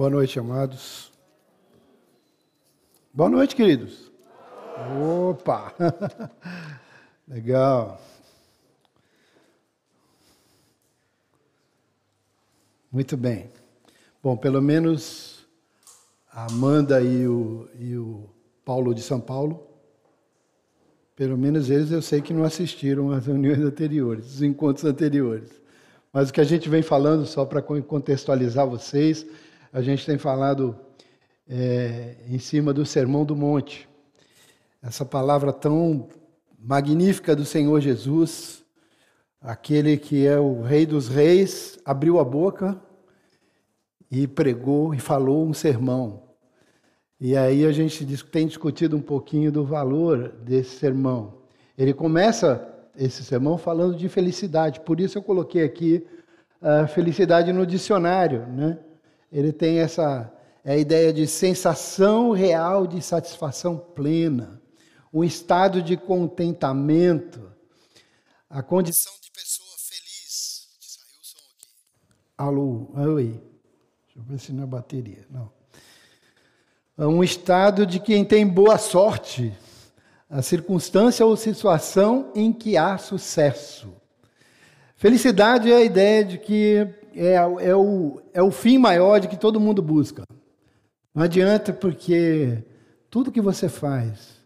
Boa noite, amados. Boa noite, queridos. Opa! Legal. Muito bem. Bom, pelo menos a Amanda e o, e o Paulo de São Paulo, pelo menos eles eu sei que não assistiram às reuniões anteriores, os encontros anteriores. Mas o que a gente vem falando, só para contextualizar vocês, a gente tem falado é, em cima do Sermão do Monte. Essa palavra tão magnífica do Senhor Jesus, aquele que é o Rei dos Reis, abriu a boca e pregou e falou um sermão. E aí a gente tem discutido um pouquinho do valor desse sermão. Ele começa esse sermão falando de felicidade, por isso eu coloquei aqui a felicidade no dicionário, né? Ele tem essa é a ideia de sensação real de satisfação plena, um estado de contentamento, a condição de pessoa feliz. Saiu o som aqui. Alô, oi. Deixa eu ver se não é bateria. Não. É um estado de quem tem boa sorte, a circunstância ou situação em que há sucesso. Felicidade é a ideia de que é, é, o, é o fim maior de que todo mundo busca. Não adianta, porque tudo que você faz,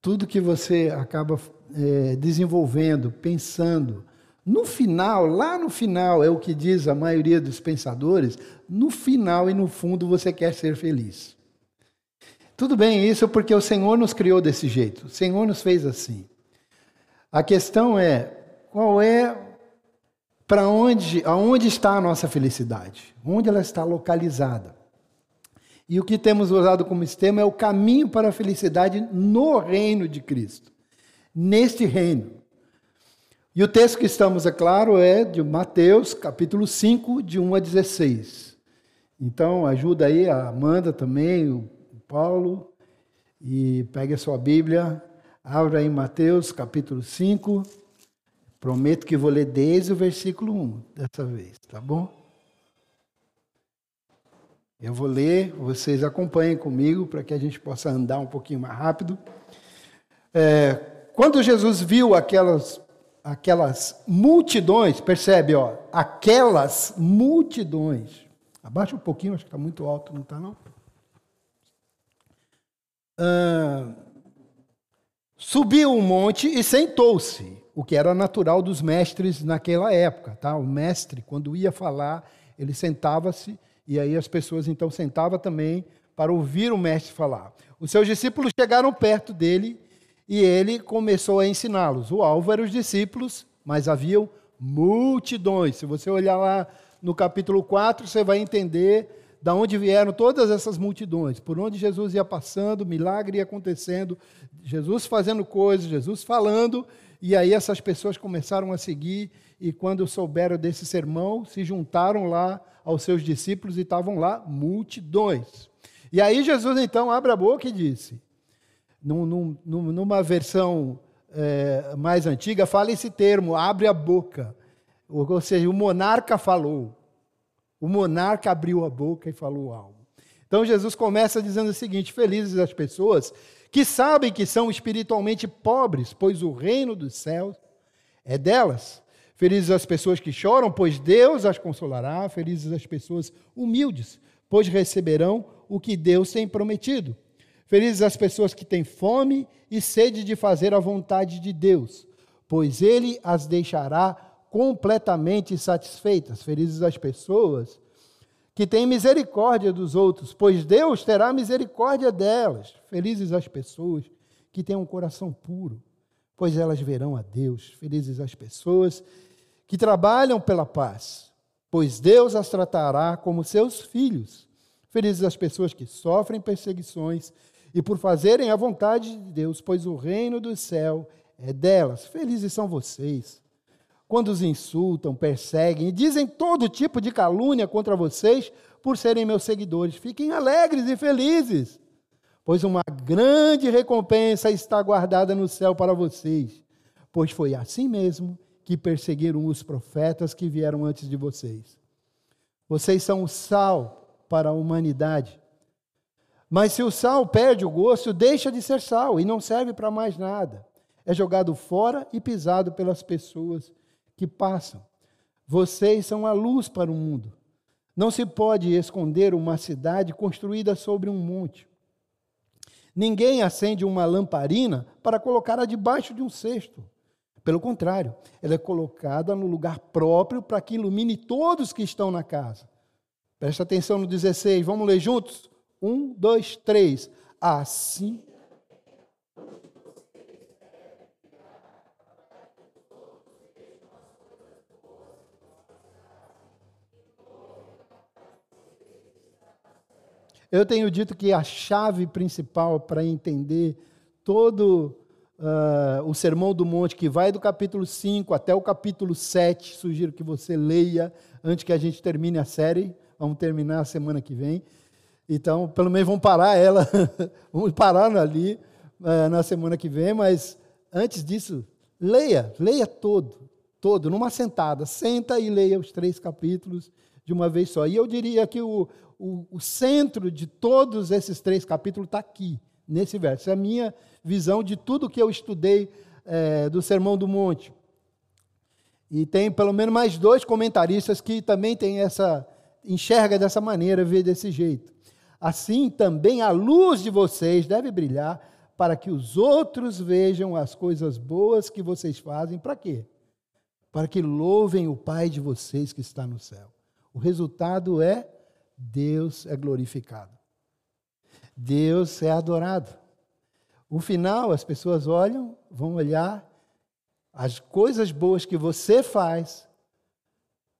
tudo que você acaba é, desenvolvendo, pensando, no final, lá no final, é o que diz a maioria dos pensadores, no final e no fundo você quer ser feliz. Tudo bem, isso porque o Senhor nos criou desse jeito, o Senhor nos fez assim. A questão é, qual é para onde, aonde está a nossa felicidade? Onde ela está localizada? E o que temos usado como sistema é o caminho para a felicidade no reino de Cristo. Neste reino. E o texto que estamos, é claro, é de Mateus, capítulo 5, de 1 a 16. Então, ajuda aí a Amanda também, o Paulo, e pegue a sua Bíblia, abra em Mateus, capítulo 5, Prometo que vou ler desde o versículo 1 dessa vez, tá bom? Eu vou ler, vocês acompanhem comigo para que a gente possa andar um pouquinho mais rápido. É, quando Jesus viu aquelas, aquelas multidões, percebe, ó, aquelas multidões. Abaixa um pouquinho, acho que está muito alto, não está não? Ah, subiu um monte e sentou-se o que era natural dos mestres naquela época. Tá? O mestre, quando ia falar, ele sentava-se e aí as pessoas então sentavam também para ouvir o mestre falar. Os seus discípulos chegaram perto dele e ele começou a ensiná-los. O alvo eram os discípulos, mas haviam multidões. Se você olhar lá no capítulo 4, você vai entender da onde vieram todas essas multidões, por onde Jesus ia passando, milagre ia acontecendo, Jesus fazendo coisas, Jesus falando, e aí essas pessoas começaram a seguir, e quando souberam desse sermão, se juntaram lá aos seus discípulos e estavam lá multidões. E aí Jesus então abre a boca e disse, num, num, numa versão é, mais antiga, fala esse termo, abre a boca. Ou seja, o monarca falou. O monarca abriu a boca e falou algo. Então Jesus começa dizendo o seguinte: felizes as pessoas que sabem que são espiritualmente pobres, pois o reino dos céus é delas. Felizes as pessoas que choram, pois Deus as consolará. Felizes as pessoas humildes, pois receberão o que Deus tem prometido. Felizes as pessoas que têm fome e sede de fazer a vontade de Deus, pois Ele as deixará completamente satisfeitas. Felizes as pessoas que têm misericórdia dos outros, pois Deus terá misericórdia delas. Felizes as pessoas que têm um coração puro, pois elas verão a Deus. Felizes as pessoas que trabalham pela paz, pois Deus as tratará como seus filhos. Felizes as pessoas que sofrem perseguições e por fazerem a vontade de Deus, pois o reino do céu é delas. Felizes são vocês quando os insultam, perseguem e dizem todo tipo de calúnia contra vocês por serem meus seguidores. Fiquem alegres e felizes, pois uma grande recompensa está guardada no céu para vocês. Pois foi assim mesmo que perseguiram os profetas que vieram antes de vocês. Vocês são o sal para a humanidade. Mas se o sal perde o gosto, deixa de ser sal e não serve para mais nada. É jogado fora e pisado pelas pessoas que passam. Vocês são a luz para o mundo. Não se pode esconder uma cidade construída sobre um monte. Ninguém acende uma lamparina para colocá-la debaixo de um cesto. Pelo contrário, ela é colocada no lugar próprio para que ilumine todos que estão na casa. Presta atenção no 16, vamos ler juntos? Um, dois, três. Assim Eu tenho dito que a chave principal para entender todo uh, o Sermão do Monte, que vai do capítulo 5 até o capítulo 7, sugiro que você leia antes que a gente termine a série. Vamos terminar a semana que vem. Então, pelo menos vamos parar ela, vamos parar ali uh, na semana que vem, mas antes disso, leia, leia todo, todo, numa sentada. Senta e leia os três capítulos de uma vez só. E eu diria que o, o, o centro de todos esses três capítulos está aqui, nesse verso. É a minha visão de tudo que eu estudei é, do Sermão do Monte. E tem pelo menos mais dois comentaristas que também têm essa enxerga dessa maneira, vê desse jeito. Assim também a luz de vocês deve brilhar para que os outros vejam as coisas boas que vocês fazem. Para quê? Para que louvem o Pai de vocês que está no céu. O resultado é Deus é glorificado. Deus é adorado. O final, as pessoas olham, vão olhar as coisas boas que você faz,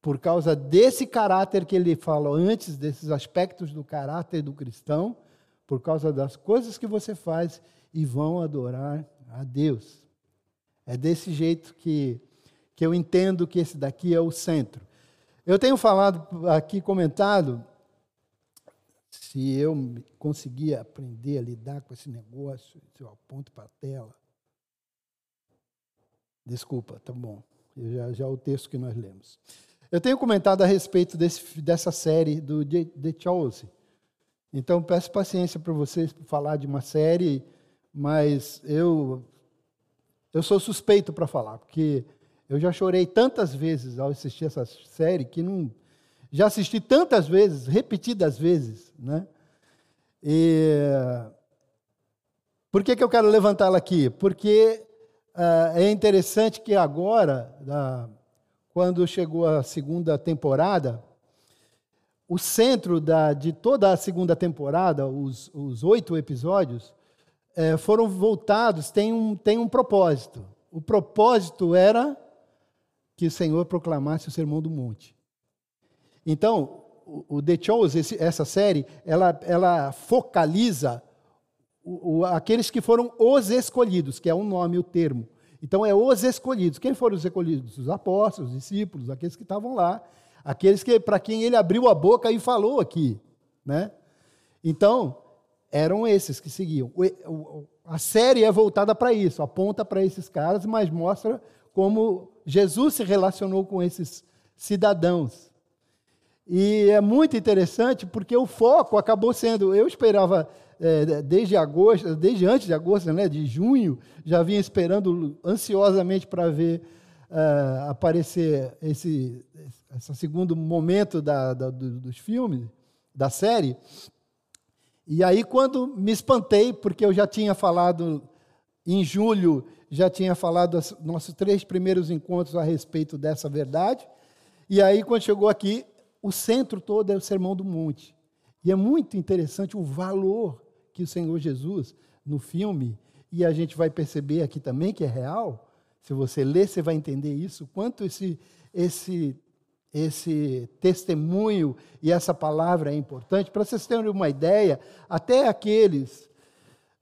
por causa desse caráter que ele falou antes, desses aspectos do caráter do cristão, por causa das coisas que você faz, e vão adorar a Deus. É desse jeito que, que eu entendo que esse daqui é o centro. Eu tenho falado aqui, comentado, se eu conseguir aprender a lidar com esse negócio, se eu aponto para a tela. Desculpa, tá bom. Já, já é o texto que nós lemos. Eu tenho comentado a respeito desse, dessa série do The Chose. Então, peço paciência para vocês para falar de uma série, mas eu, eu sou suspeito para falar, porque eu já chorei tantas vezes ao assistir essa série que não, já assisti tantas vezes, repetidas vezes, né? E por que, que eu quero levantá-la aqui? Porque uh, é interessante que agora, uh, quando chegou a segunda temporada, o centro da, de toda a segunda temporada, os, os oito episódios, eh, foram voltados, tem um, tem um propósito. O propósito era que o Senhor proclamasse o Sermão do Monte. Então, o The Chose, essa série, ela, ela focaliza o, o, aqueles que foram os escolhidos, que é o nome, o termo. Então, é os escolhidos. Quem foram os escolhidos? Os apóstolos, os discípulos, aqueles que estavam lá, aqueles que para quem ele abriu a boca e falou aqui, né? Então, eram esses que seguiam. O, a série é voltada para isso, aponta para esses caras, mas mostra como Jesus se relacionou com esses cidadãos. E é muito interessante porque o foco acabou sendo. Eu esperava é, desde agosto, desde antes de agosto, né, de junho, já vinha esperando ansiosamente para ver uh, aparecer esse, esse segundo momento da, da, dos filmes, da série. E aí, quando me espantei, porque eu já tinha falado em julho, já tinha falado nossos três primeiros encontros a respeito dessa verdade. E aí, quando chegou aqui, o centro todo é o Sermão do Monte. E é muito interessante o valor que o Senhor Jesus, no filme, e a gente vai perceber aqui também que é real, se você ler, você vai entender isso, quanto esse, esse, esse testemunho e essa palavra é importante. Para vocês terem uma ideia, até aqueles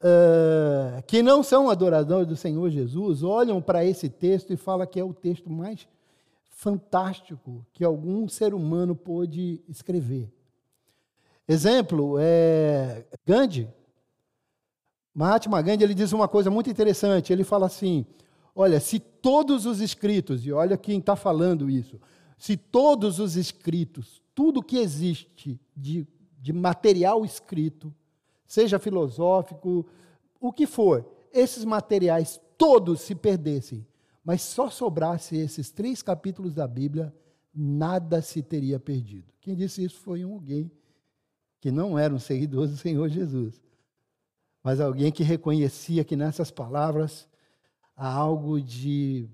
uh, que não são adoradores do Senhor Jesus olham para esse texto e falam que é o texto mais fantástico que algum ser humano pôde escrever. Exemplo, é Gandhi. Mahatma Gandhi ele diz uma coisa muito interessante. Ele fala assim: olha, se todos os escritos, e olha quem está falando isso, se todos os escritos, tudo que existe de, de material escrito, seja filosófico, o que for, esses materiais todos se perdessem, mas só sobrasse esses três capítulos da Bíblia, nada se teria perdido. Quem disse isso foi um alguém que não era um seguidor do Senhor Jesus, mas alguém que reconhecia que nessas palavras há algo de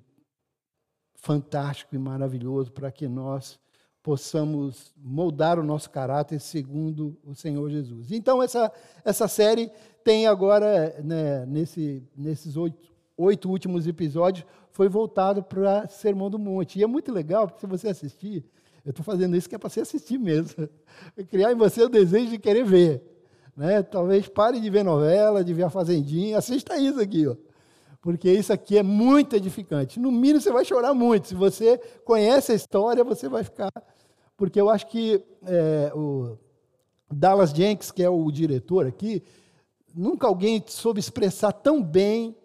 fantástico e maravilhoso para que nós possamos moldar o nosso caráter segundo o Senhor Jesus. Então, essa, essa série tem agora, né, nesse, nesses oito, oito últimos episódios, foi voltado para Sermão do Monte. E é muito legal, porque se você assistir, eu estou fazendo isso que é para você assistir mesmo. Criar em você o desejo de querer ver. Né? Talvez pare de ver novela, de ver a Fazendinha, assista isso aqui. Ó porque isso aqui é muito edificante. No mínimo, você vai chorar muito. Se você conhece a história, você vai ficar. Porque eu acho que é, o Dallas Jenkins, que é o diretor aqui, nunca alguém soube expressar tão bem,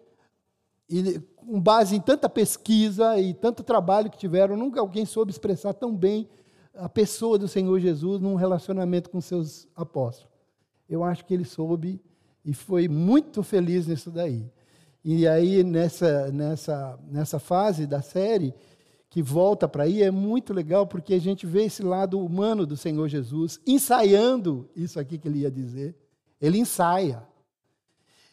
e, com base em tanta pesquisa e tanto trabalho que tiveram, nunca alguém soube expressar tão bem a pessoa do Senhor Jesus num relacionamento com seus apóstolos. Eu acho que ele soube e foi muito feliz nisso daí. E aí, nessa, nessa, nessa fase da série, que volta para aí, é muito legal porque a gente vê esse lado humano do Senhor Jesus ensaiando isso aqui que ele ia dizer. Ele ensaia.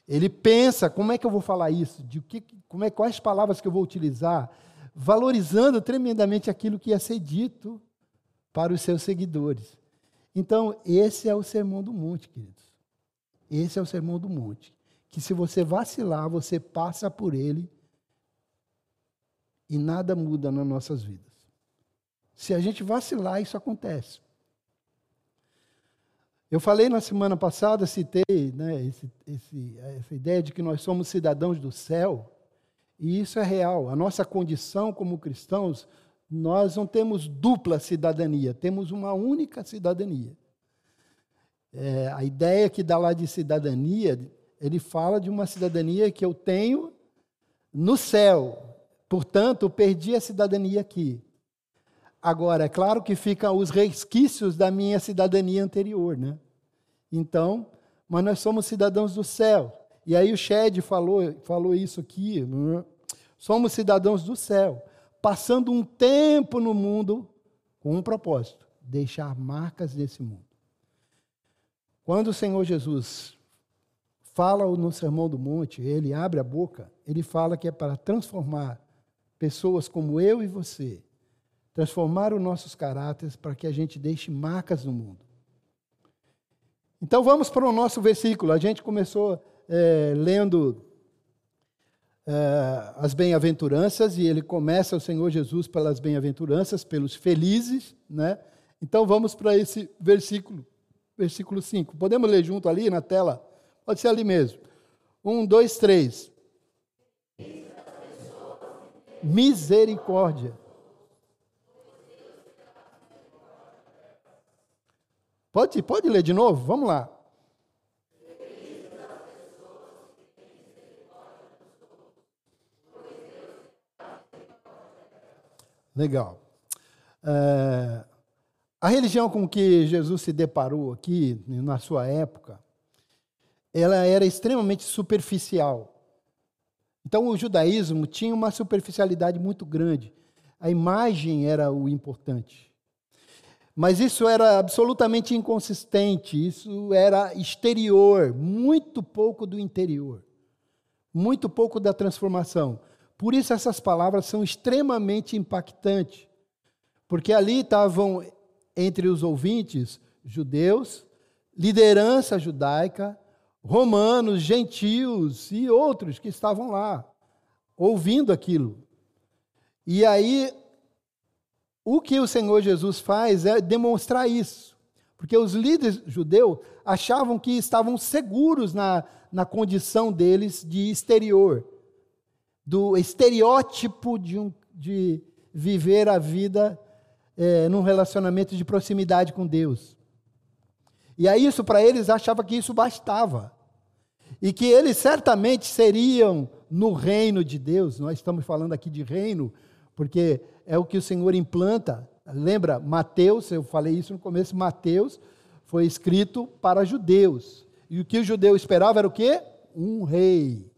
Ele pensa, como é que eu vou falar isso? De que, como é, quais palavras que eu vou utilizar? Valorizando tremendamente aquilo que ia ser dito para os seus seguidores. Então, esse é o sermão do monte, queridos. Esse é o sermão do monte que se você vacilar, você passa por ele e nada muda nas nossas vidas. Se a gente vacilar, isso acontece. Eu falei na semana passada, citei né, esse, esse, essa ideia de que nós somos cidadãos do céu, e isso é real. A nossa condição como cristãos, nós não temos dupla cidadania, temos uma única cidadania. É, a ideia que dá lá de cidadania ele fala de uma cidadania que eu tenho no céu. Portanto, perdi a cidadania aqui. Agora, é claro que ficam os resquícios da minha cidadania anterior, né? Então, mas nós somos cidadãos do céu. E aí o Shed falou, falou isso aqui. Né? Somos cidadãos do céu, passando um tempo no mundo com um propósito: deixar marcas nesse mundo. Quando o Senhor Jesus fala no Sermão do Monte, ele abre a boca, ele fala que é para transformar pessoas como eu e você, transformar os nossos caráteres para que a gente deixe marcas no mundo. Então vamos para o nosso versículo. A gente começou é, lendo é, as bem-aventuranças e ele começa o Senhor Jesus pelas bem-aventuranças, pelos felizes, né? Então vamos para esse versículo, versículo 5. Podemos ler junto ali na tela? Pode ser ali mesmo. Um, dois, três. Misericórdia. Pode, pode ler de novo? Vamos lá. Legal. É, a religião com que Jesus se deparou aqui, na sua época, ela era extremamente superficial. Então, o judaísmo tinha uma superficialidade muito grande. A imagem era o importante. Mas isso era absolutamente inconsistente, isso era exterior, muito pouco do interior, muito pouco da transformação. Por isso, essas palavras são extremamente impactantes, porque ali estavam entre os ouvintes judeus, liderança judaica, romanos, gentios e outros que estavam lá, ouvindo aquilo. E aí, o que o Senhor Jesus faz é demonstrar isso. Porque os líderes judeus achavam que estavam seguros na, na condição deles de exterior, do estereótipo de, um, de viver a vida é, num relacionamento de proximidade com Deus. E aí, isso para eles achava que isso bastava e que eles certamente seriam no reino de Deus. Nós estamos falando aqui de reino, porque é o que o Senhor implanta. Lembra Mateus, eu falei isso no começo, Mateus foi escrito para judeus. E o que o judeu esperava era o quê? Um rei.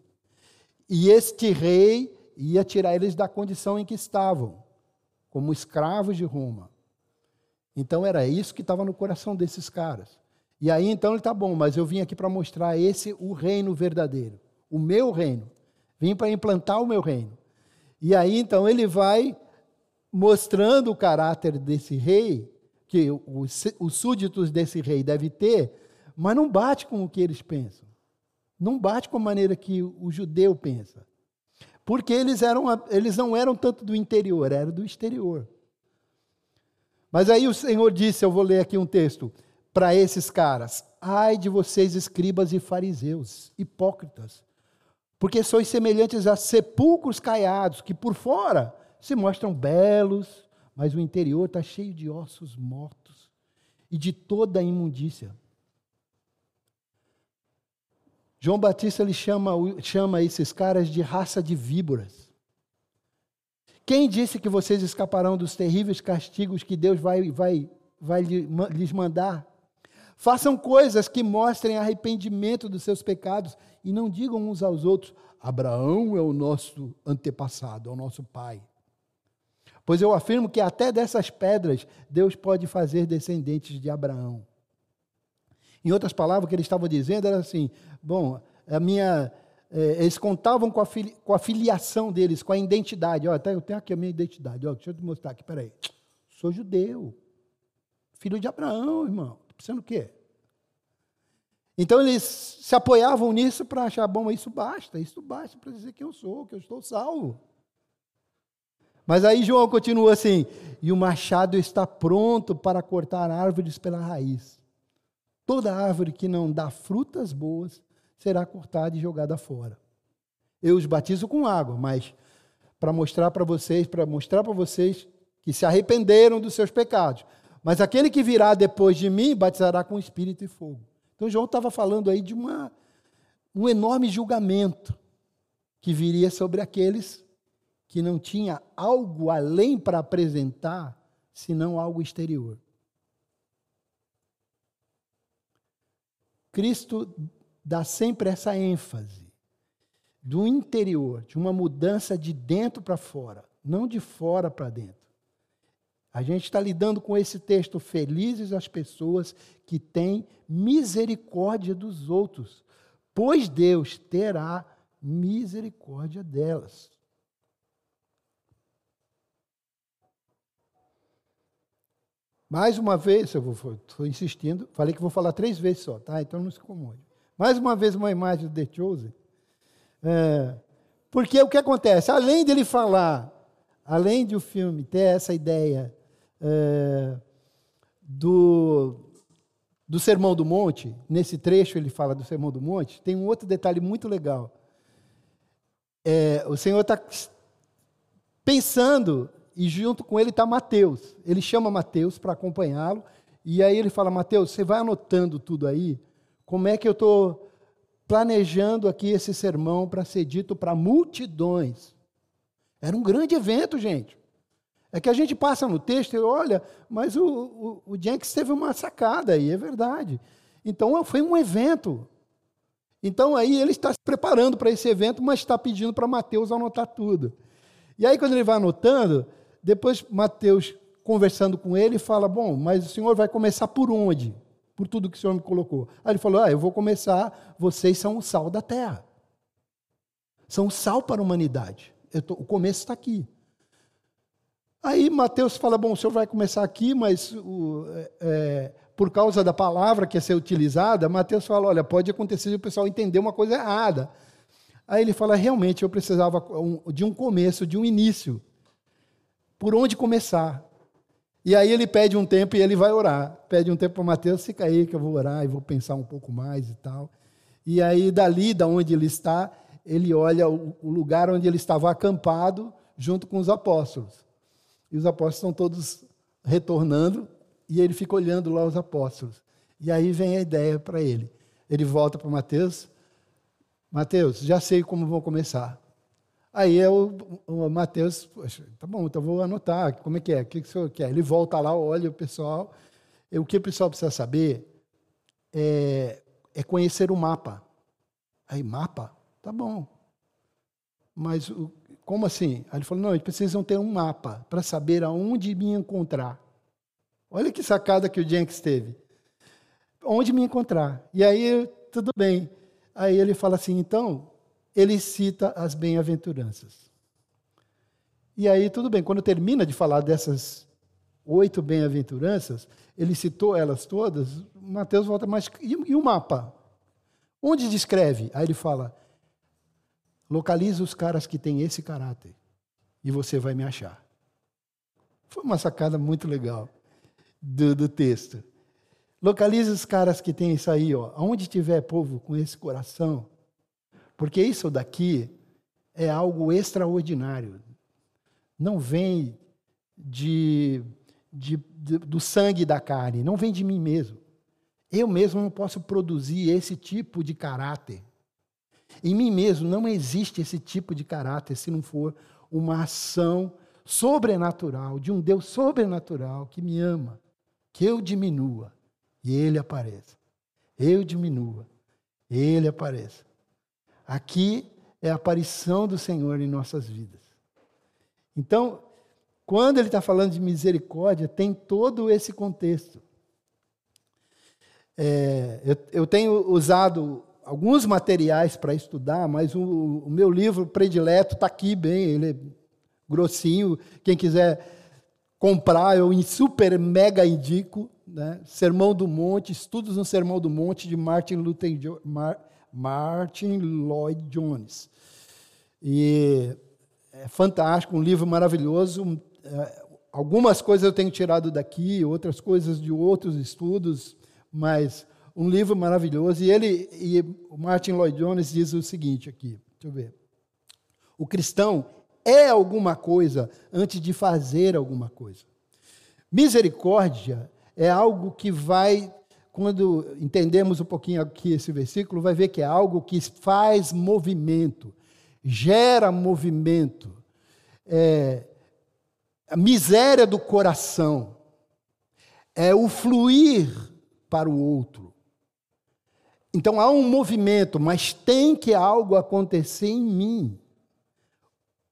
E este rei ia tirar eles da condição em que estavam, como escravos de Roma. Então era isso que estava no coração desses caras. E aí então ele está bom, mas eu vim aqui para mostrar esse o reino verdadeiro, o meu reino. Vim para implantar o meu reino. E aí então ele vai mostrando o caráter desse rei, que os, os súditos desse rei devem ter, mas não bate com o que eles pensam. Não bate com a maneira que o judeu pensa. Porque eles, eram, eles não eram tanto do interior, eram do exterior. Mas aí o Senhor disse, eu vou ler aqui um texto, para esses caras: Ai de vocês, escribas e fariseus, hipócritas, porque sois semelhantes a sepulcros caiados, que por fora se mostram belos, mas o interior está cheio de ossos mortos e de toda a imundícia. João Batista ele chama, chama esses caras de raça de víboras. Quem disse que vocês escaparão dos terríveis castigos que Deus vai, vai, vai lhes mandar? Façam coisas que mostrem arrependimento dos seus pecados e não digam uns aos outros: Abraão é o nosso antepassado, é o nosso pai. Pois eu afirmo que até dessas pedras Deus pode fazer descendentes de Abraão. Em outras palavras, o que eles estavam dizendo era assim: bom, a minha, é, eles contavam com a, fili, com a filiação deles, com a identidade. Olha, eu tenho aqui a minha identidade. Deixa eu te mostrar aqui, peraí. Sou judeu. Filho de Abraão, irmão. Estou pensando o quê? Então eles se apoiavam nisso para achar, bom, isso basta, isso basta para dizer que eu sou, que eu estou salvo. Mas aí João continua assim: e o machado está pronto para cortar árvores pela raiz. Toda árvore que não dá frutas boas será cortada e jogada fora. Eu os batizo com água, mas para mostrar para vocês, para mostrar para vocês que se arrependeram dos seus pecados. Mas aquele que virá depois de mim batizará com espírito e fogo. Então João estava falando aí de uma, um enorme julgamento que viria sobre aqueles que não tinha algo além para apresentar, senão algo exterior. Cristo dá sempre essa ênfase do interior, de uma mudança de dentro para fora, não de fora para dentro. A gente está lidando com esse texto, felizes as pessoas que têm misericórdia dos outros, pois Deus terá misericórdia delas. Mais uma vez, eu estou insistindo, falei que vou falar três vezes só, tá? Então não se incomode. Mais uma vez, uma imagem do The Chosen. É, porque o que acontece? Além dele falar, além de o filme ter essa ideia é, do, do Sermão do Monte, nesse trecho ele fala do Sermão do Monte, tem um outro detalhe muito legal. É, o Senhor está pensando e junto com ele está Mateus. Ele chama Mateus para acompanhá-lo, e aí ele fala: Mateus, você vai anotando tudo aí, como é que eu estou planejando aqui esse sermão para ser dito para multidões. Era um grande evento, gente. É que a gente passa no texto e olha, mas o, o, o Jenks teve uma sacada aí, é verdade. Então foi um evento. Então aí ele está se preparando para esse evento, mas está pedindo para Mateus anotar tudo. E aí, quando ele vai anotando, depois, Mateus, conversando com ele, fala: Bom, mas o senhor vai começar por onde? Por tudo que o senhor me colocou. Aí ele falou: Ah, eu vou começar, vocês são o sal da terra. São o sal para a humanidade. Tô, o começo está aqui. Aí Mateus fala: Bom, o senhor vai começar aqui, mas o, é, é por causa da palavra que ia ser utilizada, Mateus fala: Olha, pode acontecer o pessoal entender uma coisa errada. Aí ele fala: Realmente, eu precisava de um começo, de um início por onde começar. E aí ele pede um tempo e ele vai orar. Pede um tempo para Mateus, fica aí que eu vou orar e vou pensar um pouco mais e tal. E aí dali, da onde ele está, ele olha o, lugar onde ele estava acampado junto com os apóstolos. E os apóstolos estão todos retornando e ele fica olhando lá os apóstolos. E aí vem a ideia para ele. Ele volta para Mateus. Mateus, já sei como vou começar. Aí eu, o Mateus, poxa, tá bom, então vou anotar, como é que é, o que, que o senhor quer? Ele volta lá, olha o pessoal, o que o pessoal precisa saber, é, é conhecer o mapa. Aí, mapa? Tá bom. Mas como assim? Aí ele falou: não, eles precisam ter um mapa para saber aonde me encontrar. Olha que sacada que o Jenks teve. Onde me encontrar? E aí, tudo bem. Aí ele fala assim: então, ele cita as bem-aventuranças. E aí, tudo bem, quando termina de falar dessas oito bem-aventuranças, ele citou elas todas, Mateus volta, mas e, e o mapa? Onde descreve? Aí ele fala: localiza os caras que têm esse caráter e você vai me achar. Foi uma sacada muito legal do, do texto. Localiza os caras que têm isso aí, ó. Onde tiver povo com esse coração, porque isso daqui é algo extraordinário. Não vem de, de, de, do sangue da carne, não vem de mim mesmo. Eu mesmo não posso produzir esse tipo de caráter. Em mim mesmo não existe esse tipo de caráter se não for uma ação sobrenatural, de um Deus sobrenatural que me ama, que eu diminua e ele apareça. Eu diminua, ele apareça. Aqui é a aparição do Senhor em nossas vidas. Então, quando ele está falando de misericórdia, tem todo esse contexto. É, eu, eu, tenho usado alguns materiais para estudar, mas o, o, meu livro predileto está aqui bem, ele é grossinho. Quem quiser comprar, eu super mega indico. Né? Sermão do Monte, Estudos no Sermão do Monte, de Martin, Luther, Martin Lloyd Jones. E é fantástico, um livro maravilhoso. É, algumas coisas eu tenho tirado daqui, outras coisas de outros estudos, mas um livro maravilhoso. E ele, e o Martin Lloyd Jones diz o seguinte aqui, deixa eu ver. O cristão é alguma coisa antes de fazer alguma coisa. Misericórdia é algo que vai, quando entendemos um pouquinho aqui esse versículo, vai ver que é algo que faz movimento, gera movimento. É, a miséria do coração é o fluir para o outro. Então há um movimento, mas tem que algo acontecer em mim.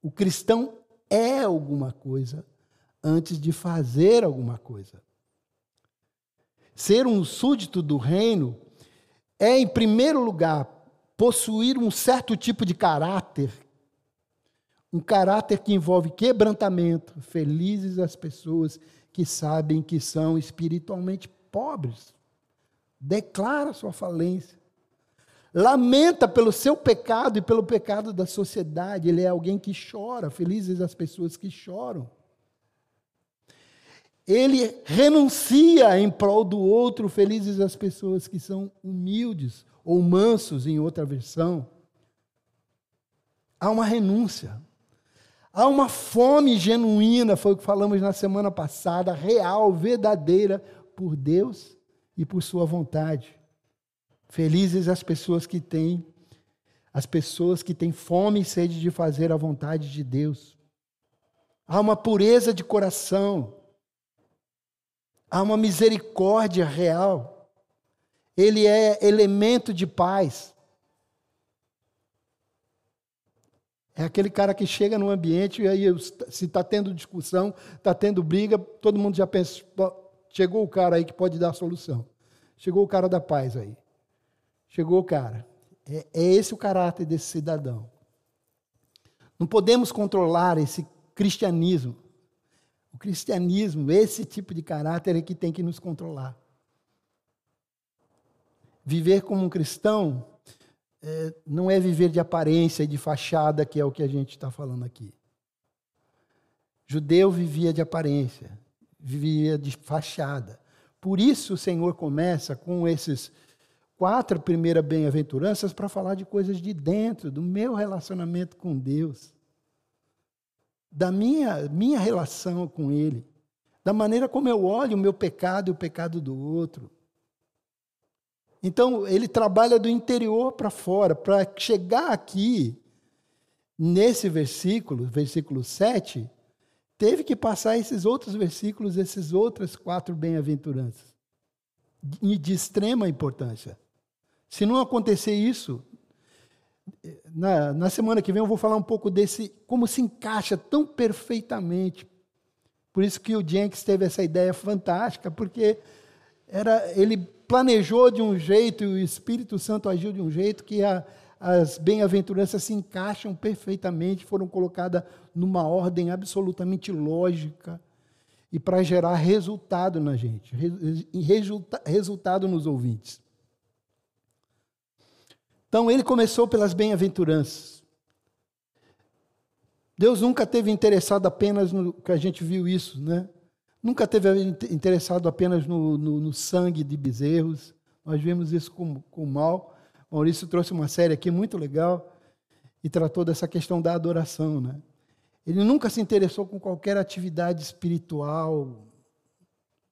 O cristão é alguma coisa antes de fazer alguma coisa. Ser um súdito do reino é, em primeiro lugar, possuir um certo tipo de caráter, um caráter que envolve quebrantamento. Felizes as pessoas que sabem que são espiritualmente pobres. Declara sua falência. Lamenta pelo seu pecado e pelo pecado da sociedade. Ele é alguém que chora. Felizes as pessoas que choram ele renuncia em prol do outro, felizes as pessoas que são humildes ou mansos, em outra versão. Há uma renúncia. Há uma fome genuína, foi o que falamos na semana passada, real, verdadeira, por Deus e por Sua vontade. Felizes as pessoas que têm, as pessoas que têm fome e sede de fazer a vontade de Deus. Há uma pureza de coração, Há uma misericórdia real. Ele é elemento de paz. É aquele cara que chega no ambiente e aí, se está tendo discussão, está tendo briga, todo mundo já pensa: chegou o cara aí que pode dar a solução. Chegou o cara da paz aí. Chegou o cara. É, é esse o caráter desse cidadão. Não podemos controlar esse cristianismo. O cristianismo, esse tipo de caráter é que tem que nos controlar. Viver como um cristão é, não é viver de aparência e de fachada, que é o que a gente está falando aqui. Judeu vivia de aparência, vivia de fachada. Por isso o Senhor começa com esses quatro primeiras bem-aventuranças para falar de coisas de dentro, do meu relacionamento com Deus da minha, minha relação com Ele, da maneira como eu olho o meu pecado e o pecado do outro. Então, ele trabalha do interior para fora, para chegar aqui, nesse versículo, versículo 7, teve que passar esses outros versículos, esses outras quatro bem-aventuranças. de extrema importância. Se não acontecer isso, na, na semana que vem eu vou falar um pouco desse, como se encaixa tão perfeitamente. Por isso que o Jenks teve essa ideia fantástica, porque era, ele planejou de um jeito e o Espírito Santo agiu de um jeito que a, as bem-aventuranças se encaixam perfeitamente, foram colocadas numa ordem absolutamente lógica e para gerar resultado na gente, resulta, resultado nos ouvintes. Então ele começou pelas bem-aventuranças. Deus nunca teve interessado apenas no que a gente viu isso, né? Nunca teve interessado apenas no, no, no sangue de bezerros. Nós vimos isso com, com mal. Maurício trouxe uma série aqui muito legal e tratou dessa questão da adoração, né? Ele nunca se interessou com qualquer atividade espiritual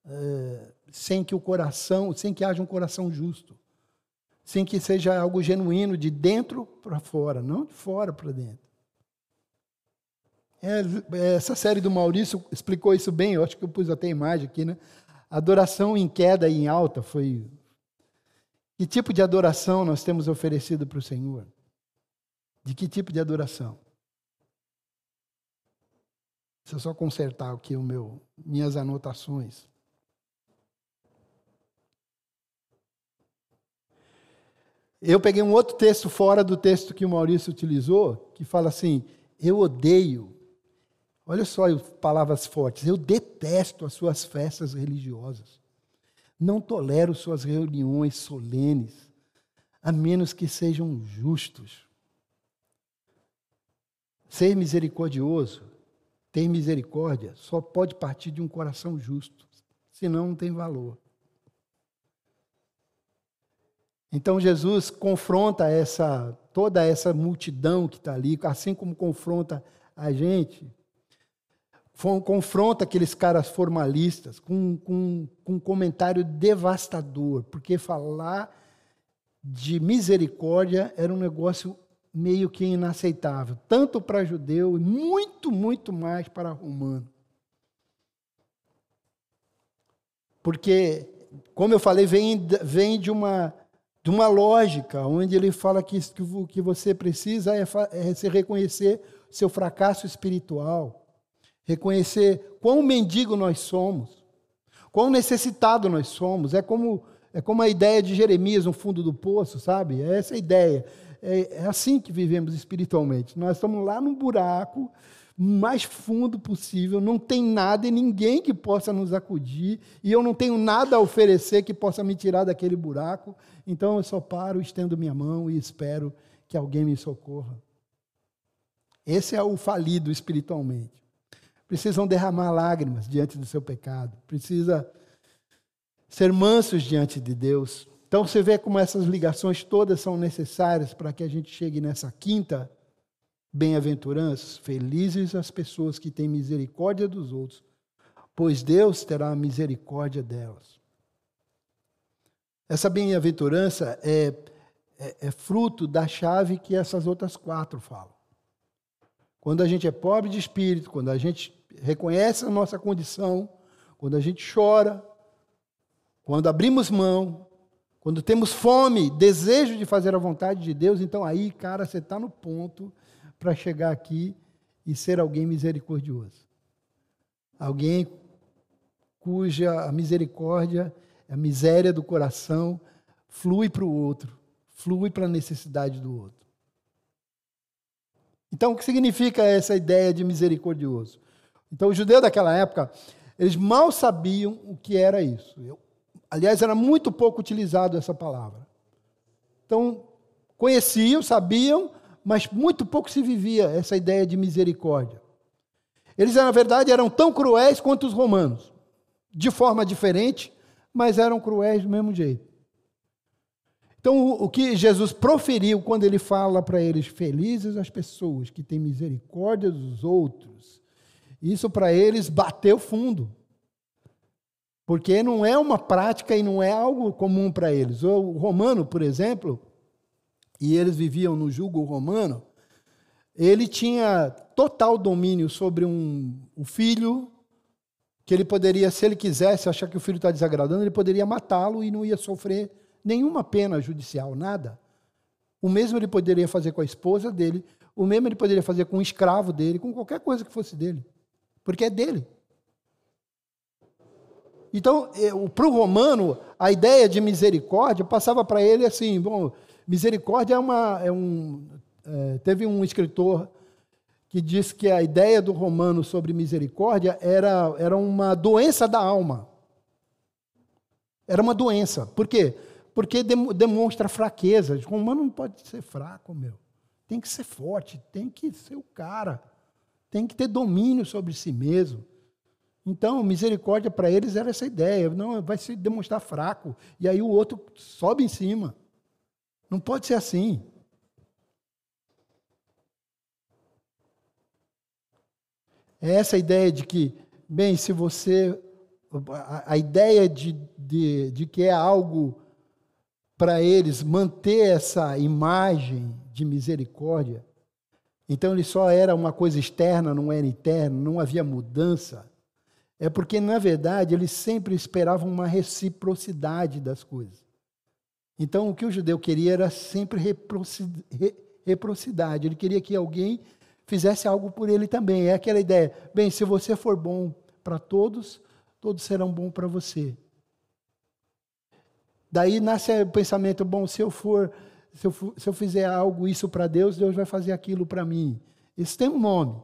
é, sem que o coração, sem que haja um coração justo, sem que seja algo genuíno de dentro para fora, não de fora para dentro. É, essa série do Maurício explicou isso bem, eu acho que eu pus até a imagem aqui, né? Adoração em queda e em alta foi. Que tipo de adoração nós temos oferecido para o Senhor? De que tipo de adoração? Deixa eu só consertar aqui o meu, minhas anotações. Eu peguei um outro texto fora do texto que o Maurício utilizou, que fala assim: Eu odeio, olha só palavras fortes, eu detesto as suas festas religiosas. Não tolero suas reuniões solenes, a menos que sejam justos. Ser misericordioso ter misericórdia só pode partir de um coração justo, senão não tem valor. Então Jesus confronta essa toda essa multidão que está ali, assim como confronta a gente, confronta aqueles caras formalistas com, com, com um comentário devastador, porque falar de misericórdia era um negócio meio que inaceitável, tanto para judeu e muito, muito mais para romano. Porque, como eu falei, vem, vem de, uma, de uma lógica, onde ele fala que o que você precisa é, é se reconhecer seu fracasso espiritual, reconhecer quão mendigo nós somos, quão necessitado nós somos. É como, é como a ideia de Jeremias no fundo do poço, sabe? É essa a ideia é, é assim que vivemos espiritualmente. Nós estamos lá no buraco mais fundo possível, não tem nada e ninguém que possa nos acudir, e eu não tenho nada a oferecer que possa me tirar daquele buraco, então eu só paro, estendo minha mão e espero que alguém me socorra. Esse é o falido espiritualmente. Precisam derramar lágrimas diante do seu pecado, precisa ser mansos diante de Deus, então você vê como essas ligações todas são necessárias para que a gente chegue nessa quinta bem-aventurança. Felizes as pessoas que têm misericórdia dos outros, pois Deus terá misericórdia delas. Essa bem-aventurança é, é, é fruto da chave que essas outras quatro falam. Quando a gente é pobre de espírito, quando a gente reconhece a nossa condição, quando a gente chora, quando abrimos mão, quando temos fome, desejo de fazer a vontade de Deus, então aí, cara, você está no ponto para chegar aqui e ser alguém misericordioso. Alguém cuja misericórdia, a miséria do coração flui para o outro, flui para a necessidade do outro. Então, o que significa essa ideia de misericordioso? Então, os judeus daquela época, eles mal sabiam o que era isso. Aliás, era muito pouco utilizado essa palavra. Então, conheciam, sabiam, mas muito pouco se vivia essa ideia de misericórdia. Eles, na verdade, eram tão cruéis quanto os romanos, de forma diferente, mas eram cruéis do mesmo jeito. Então, o que Jesus proferiu quando ele fala para eles, felizes as pessoas que têm misericórdia dos outros, isso para eles bateu fundo. Porque não é uma prática e não é algo comum para eles. O romano, por exemplo, e eles viviam no jugo romano, ele tinha total domínio sobre um, o filho, que ele poderia, se ele quisesse achar que o filho está desagradando, ele poderia matá-lo e não ia sofrer nenhuma pena judicial, nada. O mesmo ele poderia fazer com a esposa dele, o mesmo ele poderia fazer com um escravo dele, com qualquer coisa que fosse dele, porque é dele. Então, para o romano, a ideia de misericórdia passava para ele assim: bom, misericórdia é uma. É um, é, teve um escritor que disse que a ideia do romano sobre misericórdia era, era uma doença da alma. Era uma doença. Por quê? Porque demonstra fraqueza. O romano não pode ser fraco, meu. Tem que ser forte, tem que ser o cara. Tem que ter domínio sobre si mesmo. Então, misericórdia para eles era essa ideia. Não, vai se demonstrar fraco. E aí o outro sobe em cima. Não pode ser assim. É essa ideia de que, bem, se você. A, ideia de, de, de que é algo para eles manter essa imagem de misericórdia. Então ele só era uma coisa externa, não era interna, não havia mudança. É porque, na verdade, eles sempre esperavam uma reciprocidade das coisas. Então, o que o judeu queria era sempre reciprocidade. Ele queria que alguém fizesse algo por ele também. É aquela ideia: bem, se você for bom para todos, todos serão bons para você. Daí nasce o pensamento: bom, se eu for, se eu, se eu fizer algo isso para Deus, Deus vai fazer aquilo para mim. Isso tem um nome.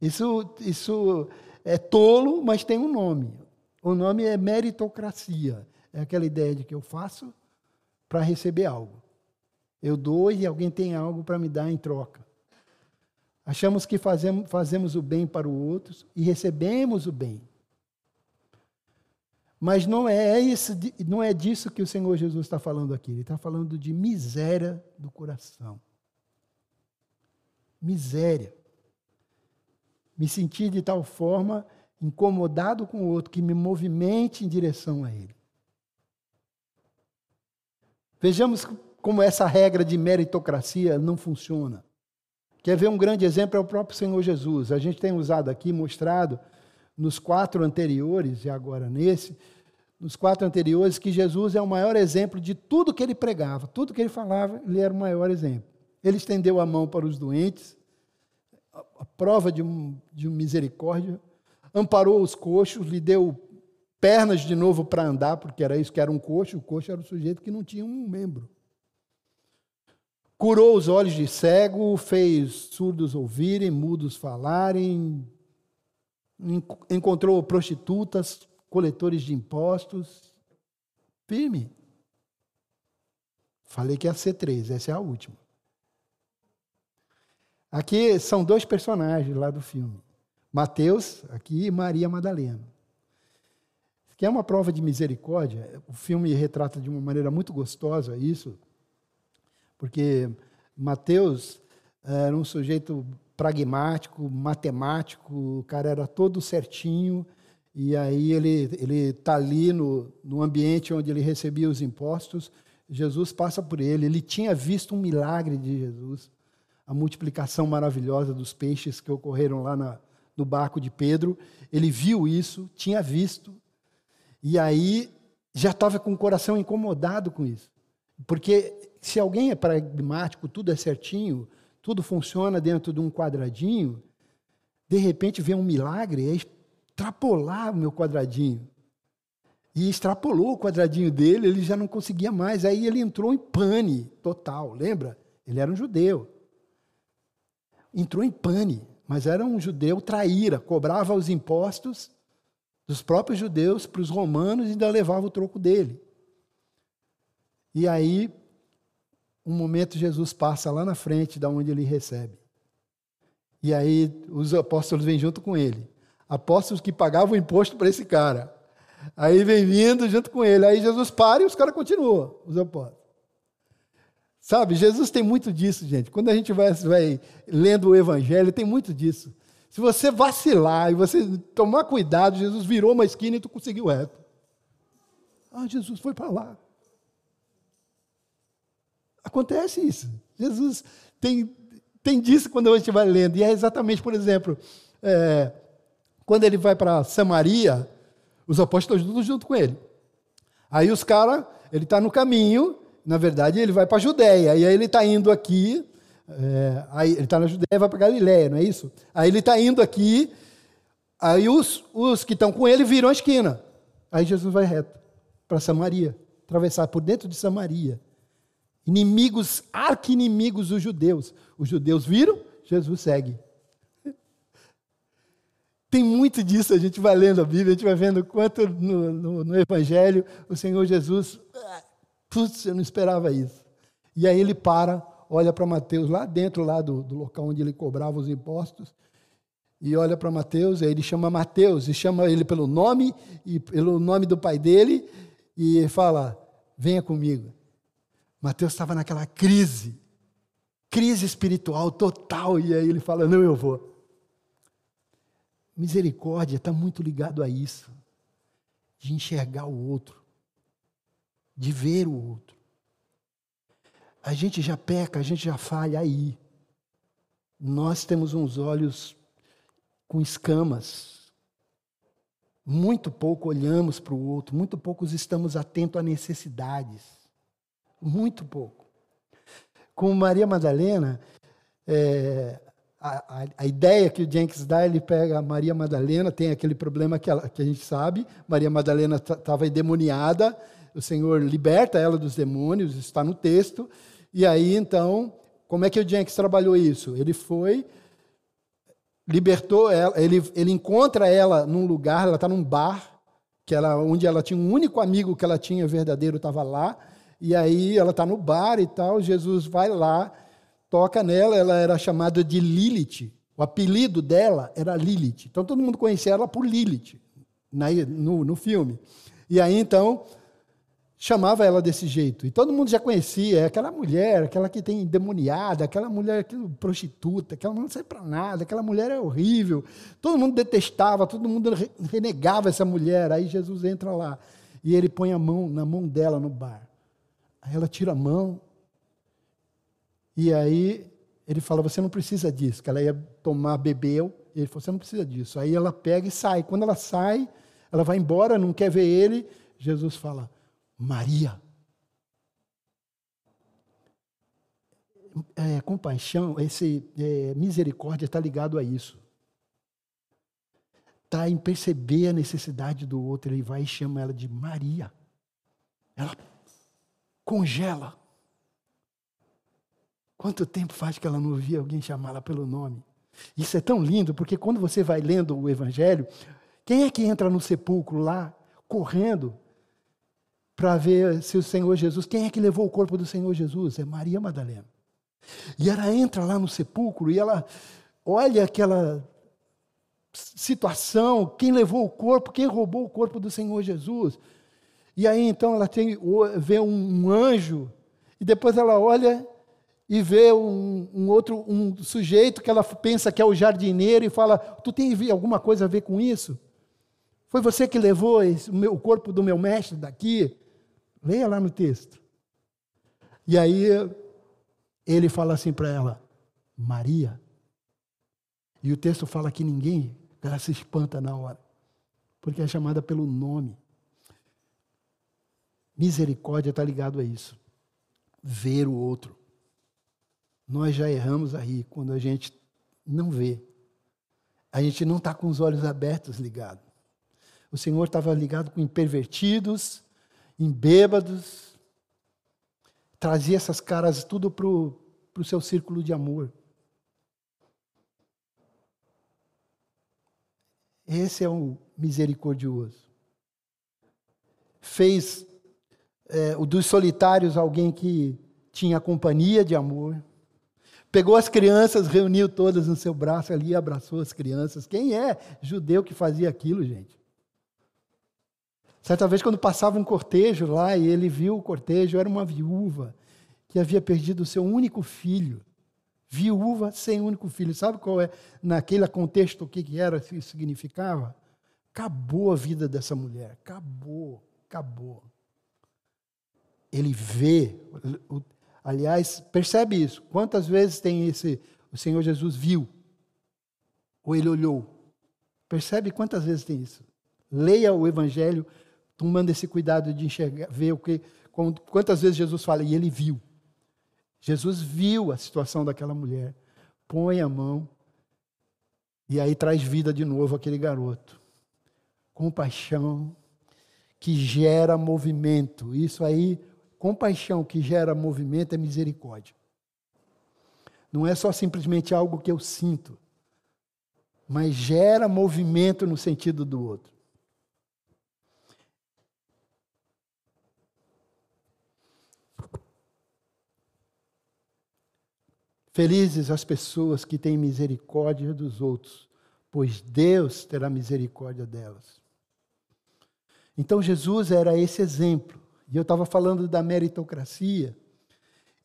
Isso, isso é tolo, mas tem um nome. O nome é meritocracia. É aquela ideia de que eu faço para receber algo. Eu dou e alguém tem algo para me dar em troca. Achamos que fazemos, fazemos o bem para o outro e recebemos o bem. Mas não é, isso, não é disso que o Senhor Jesus está falando aqui. Ele está falando de miséria do coração. Miséria. Me sentir de tal forma incomodado com o outro que me movimente em direção a ele. Vejamos como essa regra de meritocracia não funciona. Quer ver um grande exemplo? É o próprio Senhor Jesus. A gente tem usado aqui, mostrado nos quatro anteriores e agora nesse, nos quatro anteriores, que Jesus é o maior exemplo de tudo que ele pregava, tudo que ele falava, ele era o maior exemplo. Ele estendeu a mão para os doentes, a prova de, um, de misericórdia, amparou os coxos, lhe deu pernas de novo para andar, porque era isso que era um coxo, o coxo era o sujeito que não tinha um membro. Curou os olhos de cego, fez surdos ouvirem, mudos falarem, encontrou prostitutas, coletores de impostos. Firme. Falei que ia ser três, essa é a última. Aqui são dois personagens lá do filme. Mateus, aqui, e Maria Madalena. Que é uma prova de misericórdia. O filme retrata de uma maneira muito gostosa isso porque Mateus era um sujeito pragmático, matemático, o cara era todo certinho, e aí ele ele está ali no, no ambiente onde ele recebia os impostos, Jesus passa por ele, ele tinha visto um milagre de Jesus, a multiplicação maravilhosa dos peixes que ocorreram lá na, no barco de Pedro, ele viu isso, tinha visto, e aí já estava com o coração incomodado com isso, porque se alguém é pragmático, tudo é certinho, tudo funciona dentro de um quadradinho, de repente vem um milagre, é extrapolar o meu quadradinho. E extrapolou o quadradinho dele, ele já não conseguia mais. Aí ele entrou em pane total, lembra? Ele era um judeu. Entrou em pane, mas era um judeu traíra, cobrava os impostos dos próprios judeus para os romanos e ainda levava o troco dele. E aí um momento Jesus passa lá na frente da onde ele recebe. E aí os apóstolos vêm junto com ele. Apóstolos que pagavam imposto para esse cara. Aí vem vindo junto com ele. Aí Jesus para e os caras continuam, os apóstolos. Sabe, Jesus tem muito disso, gente. Quando a gente vai, vai lendo o Evangelho, tem muito disso. Se você vacilar e você tomar cuidado, Jesus virou uma esquina e tu conseguiu reto. Ah, Jesus foi para lá. Acontece isso. Jesus tem, tem disso quando a gente vai lendo. E é exatamente, por exemplo, é, Quando ele vai para Samaria, os apóstolos estão junto com ele. Aí os caras, ele está no caminho, na verdade ele vai para a Judéia, e aí ele está indo aqui, é, aí ele está na Judéia vai para Galiléia, não é isso? Aí ele está indo aqui, aí os, os que estão com ele viram a esquina. Aí Jesus vai reto para Samaria, atravessar por dentro de Samaria. Inimigos, arqui-inimigos dos judeus. Os judeus viram, Jesus segue. Tem muito disso, a gente vai lendo a Bíblia, a gente vai vendo quanto no, no, no Evangelho o Senhor Jesus, putz, eu não esperava isso. E aí ele para, olha para Mateus, lá dentro lá do, do local onde ele cobrava os impostos, e olha para Mateus, aí ele chama Mateus, e chama ele pelo nome, e pelo nome do pai dele, e fala, venha comigo. Mateus estava naquela crise, crise espiritual total, e aí ele fala, não, eu vou. Misericórdia está muito ligado a isso, de enxergar o outro, de ver o outro. A gente já peca, a gente já falha aí. Nós temos uns olhos com escamas. Muito pouco olhamos para o outro, muito poucos estamos atentos a necessidades. Muito pouco. Com Maria Madalena, é, a, a, a, ideia que o Jenkins dá, ele pega a Maria Madalena, tem aquele problema que, ela, que a gente sabe, Maria Madalena estava endemoniada, o Senhor liberta ela dos demônios, está no texto, e aí então, como é que o Jenkins trabalhou isso? Ele foi, libertou ela, ele, ele encontra ela num lugar, ela está num bar, que ela, onde ela tinha um único amigo que ela tinha verdadeiro, estava lá, e aí ela está no bar e tal, Jesus vai lá, toca nela, ela era chamada de Lilith. O apelido dela era Lilith. Então todo mundo conhecia ela por Lilith no, no filme. E aí então chamava ela desse jeito. E todo mundo já conhecia é aquela mulher, aquela que tem endemoniada, aquela mulher que prostituta, aquela não serve para nada, aquela mulher é horrível. Todo mundo detestava, todo mundo renegava essa mulher. Aí Jesus entra lá e ele põe a mão na mão dela no bar. Aí ela tira a mão, e aí ele fala: Você não precisa disso. Que ela ia tomar, bebeu. E ele falou: Você não precisa disso. Aí ela pega e sai. Quando ela sai, ela vai embora, não quer ver ele. Jesus fala: Maria. É, compaixão, esse é, misericórdia está ligado a isso. Está em perceber a necessidade do outro. Ele vai e chama ela de Maria. Ela congela. Quanto tempo faz que ela não ouvia alguém chamá-la pelo nome? Isso é tão lindo, porque quando você vai lendo o Evangelho, quem é que entra no sepulcro lá, correndo, para ver se o Senhor Jesus, quem é que levou o corpo do Senhor Jesus? É Maria Madalena. E ela entra lá no sepulcro e ela olha aquela situação, quem levou o corpo, quem roubou o corpo do Senhor Jesus. E aí então ela tem, vê um anjo, e depois ela olha e vê um, um, outro um sujeito que ela pensa que é o jardineiro e fala: Tu tem alguma coisa a ver com isso? Foi você que levou esse, o, meu, o corpo do meu mestre daqui? Leia lá no texto. E aí ele fala assim para ela: Maria. E o texto fala que ninguém, ela se espanta na hora, porque é chamada pelo nome. Misericórdia está ligado a isso. Ver o outro. Nós já erramos aí quando a gente não vê. A gente não está com os olhos abertos ligados. O Senhor estava ligado com impervertidos, em bêbados, trazia essas caras tudo para o seu círculo de amor. Esse é um misericordioso. Fez é, dos solitários alguém que tinha companhia de amor. Pegou as crianças, reuniu todas no seu braço ali, abraçou as crianças. Quem é judeu que fazia aquilo, gente? Certa vez, quando passava um cortejo lá e ele viu o cortejo, era uma viúva que havia perdido o seu único filho. Viúva sem único filho. Sabe qual é, naquele contexto, o que, que era, o que significava? Acabou a vida dessa mulher. Acabou, acabou. Ele vê, Aliás, percebe isso. Quantas vezes tem esse. O Senhor Jesus viu? Ou ele olhou? Percebe quantas vezes tem isso? Leia o Evangelho tomando esse cuidado de enxergar, ver o que, quantas vezes Jesus fala, e ele viu. Jesus viu a situação daquela mulher, põe a mão, e aí traz vida de novo aquele garoto. Compaixão que gera movimento. Isso aí, compaixão que gera movimento é misericórdia. Não é só simplesmente algo que eu sinto, mas gera movimento no sentido do outro. Felizes as pessoas que têm misericórdia dos outros, pois Deus terá misericórdia delas. Então Jesus era esse exemplo. E eu estava falando da meritocracia.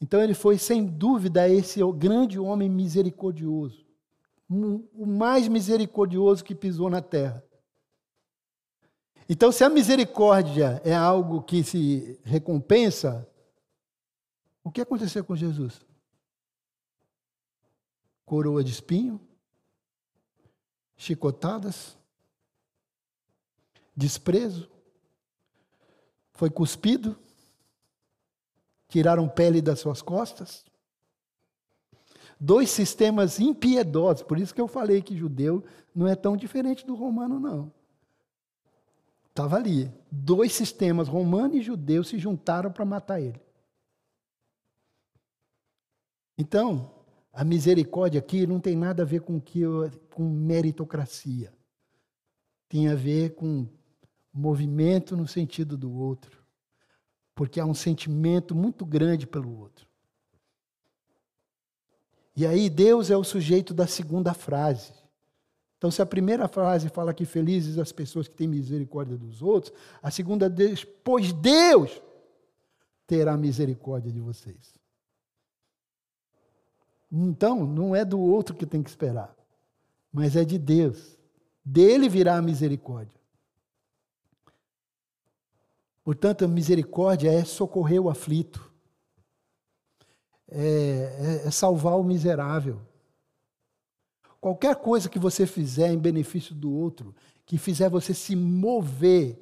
Então ele foi, sem dúvida, esse grande homem misericordioso. O mais misericordioso que pisou na terra. Então, se a misericórdia é algo que se recompensa, o que aconteceu com Jesus? coroa de espinho, chicotadas, desprezo, foi cuspido, tiraram pele das suas costas. Dois sistemas impiedosos, por isso que eu falei que judeu não é tão diferente do romano, não. Estava ali. Dois sistemas, romano e judeu, se juntaram para matar ele. Então, a misericórdia aqui não tem nada a ver com, que eu, com meritocracia. Tem a ver com movimento no sentido do outro. Porque há um sentimento muito grande pelo outro. E aí, Deus é o sujeito da segunda frase. Então, se a primeira frase fala que felizes as pessoas que têm misericórdia dos outros, a segunda diz: pois Deus terá misericórdia de vocês. Então, não é do outro que tem que esperar, mas é de Deus. Dele virá a misericórdia. Portanto, a misericórdia é socorrer o aflito, é, é, é salvar o miserável. Qualquer coisa que você fizer em benefício do outro, que fizer você se mover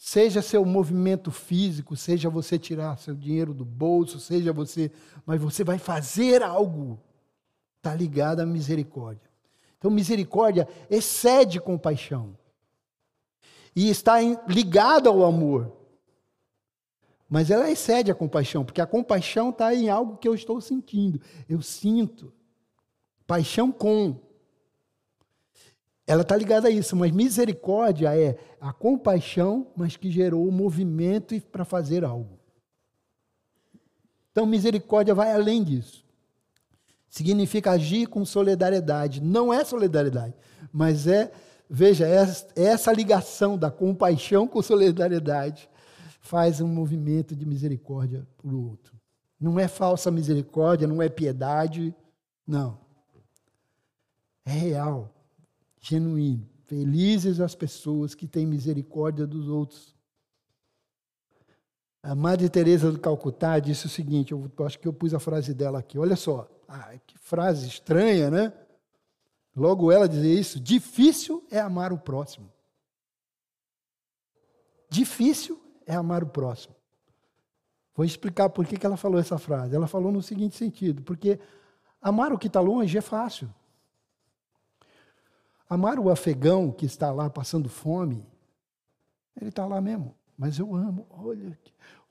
Seja seu movimento físico, seja você tirar seu dinheiro do bolso, seja você. Mas você vai fazer algo. Está ligado à misericórdia. Então, misericórdia excede compaixão. E está ligada ao amor. Mas ela excede a compaixão, porque a compaixão está em algo que eu estou sentindo. Eu sinto. Paixão com. Ela está ligada a isso, mas misericórdia é a compaixão, mas que gerou o movimento para fazer algo. Então, misericórdia vai além disso. Significa agir com solidariedade. Não é solidariedade, mas é, veja, essa ligação da compaixão com solidariedade faz um movimento de misericórdia para o outro. Não é falsa misericórdia, não é piedade, não. É real genuíno. Felizes as pessoas que têm misericórdia dos outros. A Madre Teresa do Calcutá disse o seguinte, eu acho que eu pus a frase dela aqui. Olha só, ah, que frase estranha, né? Logo ela dizia isso: difícil é amar o próximo. Difícil é amar o próximo. Vou explicar por que ela falou essa frase. Ela falou no seguinte sentido: porque amar o que está longe é fácil. Amar o afegão que está lá passando fome, ele está lá mesmo. Mas eu amo. Olha,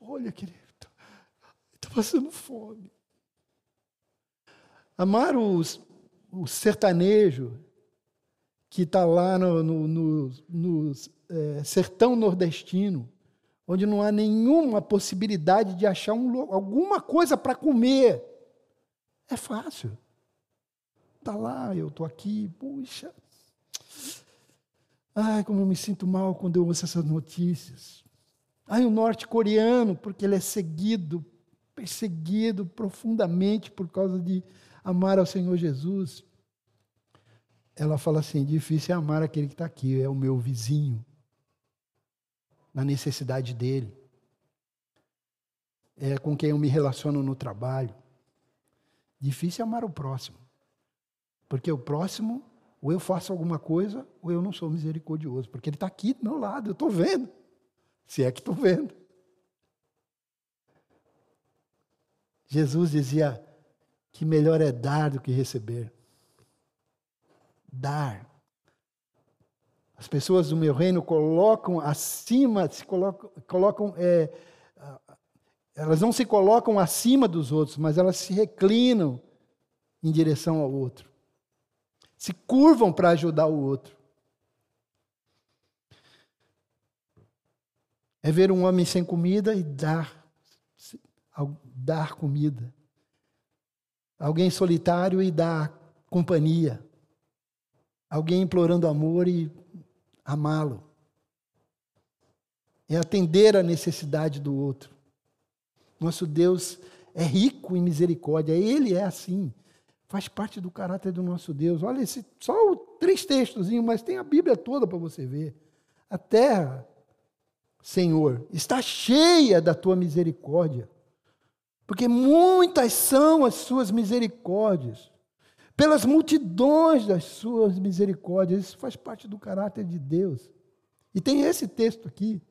olha que ele está passando fome. Amar os, o sertanejo que está lá no, no, no, no é, sertão nordestino, onde não há nenhuma possibilidade de achar um, alguma coisa para comer. É fácil. Está lá, eu estou aqui, puxa. Ai, como eu me sinto mal quando eu ouço essas notícias. Ai, o norte-coreano, porque ele é seguido, perseguido profundamente por causa de amar ao Senhor Jesus. Ela fala assim: difícil é amar aquele que está aqui, é o meu vizinho, na necessidade dele. É com quem eu me relaciono no trabalho. Difícil é amar o próximo, porque o próximo ou eu faço alguma coisa, ou eu não sou misericordioso, porque ele está aqui do meu lado, eu estou vendo. Se é que estou vendo. Jesus dizia que melhor é dar do que receber. Dar. As pessoas do meu reino colocam acima, se colocam, colocam é, elas não se colocam acima dos outros, mas elas se reclinam em direção ao outro. Se curvam para ajudar o outro. É ver um homem sem comida e dar, dar comida. Alguém solitário e dar companhia. Alguém implorando amor e amá-lo. É atender a necessidade do outro. Nosso Deus é rico em misericórdia, ele é assim. Faz parte do caráter do nosso Deus. Olha, esse, só três textos, mas tem a Bíblia toda para você ver. A terra, Senhor, está cheia da tua misericórdia, porque muitas são as suas misericórdias, pelas multidões das suas misericórdias. Isso faz parte do caráter de Deus. E tem esse texto aqui,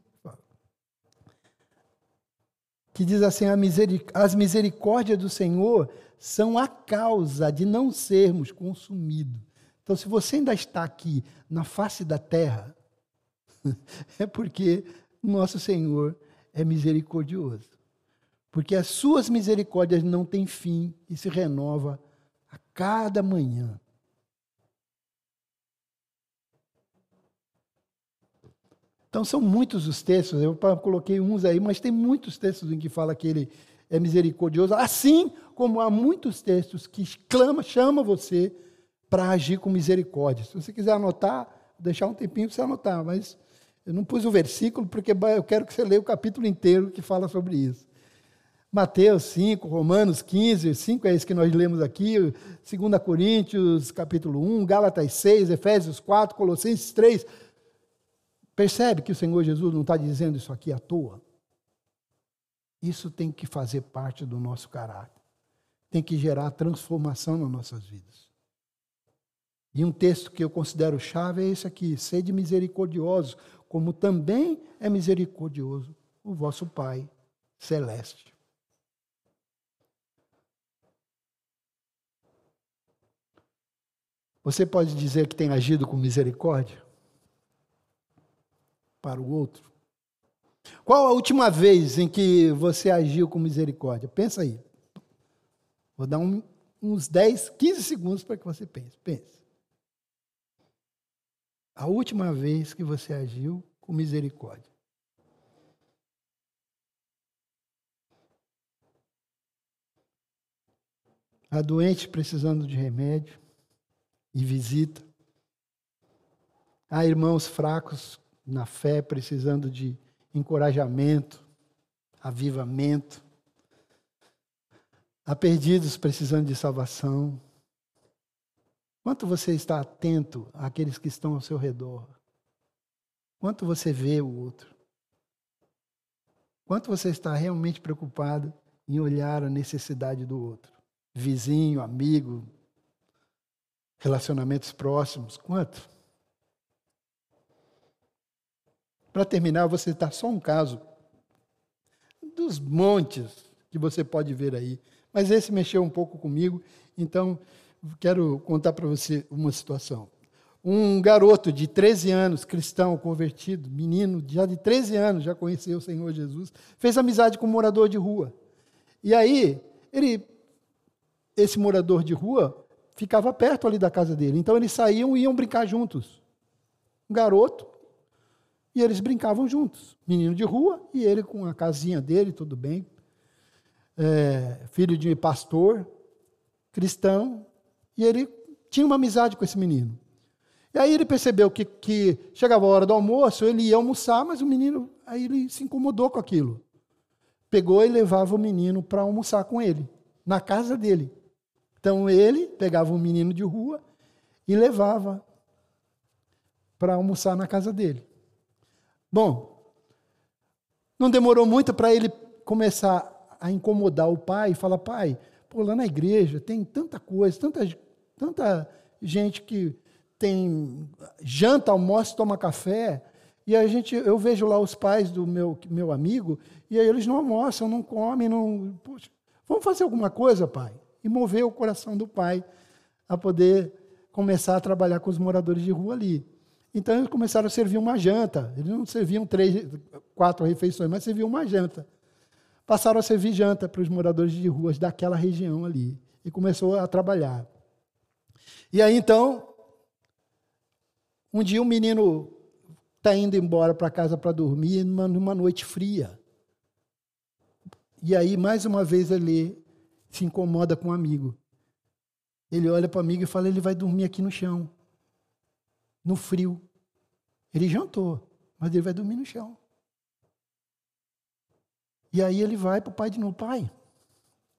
que diz assim: as misericórdias do Senhor são a causa de não sermos consumidos. Então, se você ainda está aqui na face da terra, é porque nosso Senhor é misericordioso. Porque as suas misericórdias não têm fim e se renova a cada manhã. Então são muitos os textos, eu coloquei uns aí, mas tem muitos textos em que fala que ele é misericordioso, assim como há muitos textos que clama, chama você para agir com misericórdia. Se você quiser anotar, deixar um tempinho para você anotar, mas eu não pus o versículo porque eu quero que você leia o capítulo inteiro que fala sobre isso. Mateus 5, Romanos 15, 5 é isso que nós lemos aqui, 2 Coríntios capítulo 1, Gálatas 6, Efésios 4, Colossenses 3, Percebe que o Senhor Jesus não está dizendo isso aqui à toa? Isso tem que fazer parte do nosso caráter. Tem que gerar transformação nas nossas vidas. E um texto que eu considero chave é esse aqui: sede misericordiosos, como também é misericordioso o vosso Pai celeste. Você pode dizer que tem agido com misericórdia? para o outro? Qual a última vez em que você agiu com misericórdia? Pensa aí. Vou dar um, uns 10, 15 segundos para que você pense. Pense. A última vez que você agiu com misericórdia. A doente precisando de remédio e visita. Há irmãos fracos na fé, precisando de encorajamento, avivamento. Há perdidos precisando de salvação. Quanto você está atento àqueles que estão ao seu redor? Quanto você vê o outro? Quanto você está realmente preocupado em olhar a necessidade do outro? Vizinho, amigo, relacionamentos próximos, quanto? Para terminar, você citar só um caso dos montes que você pode ver aí. Mas esse mexeu um pouco comigo, então quero contar para você uma situação. Um garoto de 13 anos, cristão, convertido, menino, já de 13 anos, já conheceu o Senhor Jesus, fez amizade com um morador de rua. E aí, ele, esse morador de rua ficava perto ali da casa dele. Então eles saíam e iam brincar juntos. Um garoto, e eles brincavam juntos. Menino de rua e ele com a casinha dele, tudo bem. É, filho de pastor, cristão. E ele tinha uma amizade com esse menino. E aí ele percebeu que, que chegava a hora do almoço, ele ia almoçar, mas o menino, aí ele se incomodou com aquilo. Pegou e levava o menino para almoçar com ele, na casa dele. Então ele pegava o menino de rua e levava para almoçar na casa dele. Bom, não demorou muito para ele começar a incomodar o pai e falar: pai, pô, lá na igreja tem tanta coisa, tanta, tanta gente que tem janta, almoço, toma café. E a gente, eu vejo lá os pais do meu, meu amigo, e aí eles não almoçam, não comem, não. Poxa, vamos fazer alguma coisa, pai? E mover o coração do pai a poder começar a trabalhar com os moradores de rua ali. Então eles começaram a servir uma janta. Eles não serviam três, quatro refeições, mas serviam uma janta. Passaram a servir janta para os moradores de ruas daquela região ali. E começou a trabalhar. E aí então, um dia um menino está indo embora para casa para dormir numa, numa noite fria. E aí, mais uma vez, ele se incomoda com um amigo. Ele olha para o amigo e fala: ele vai dormir aqui no chão, no frio. Ele jantou, mas ele vai dormir no chão. E aí ele vai para o pai de novo: pai,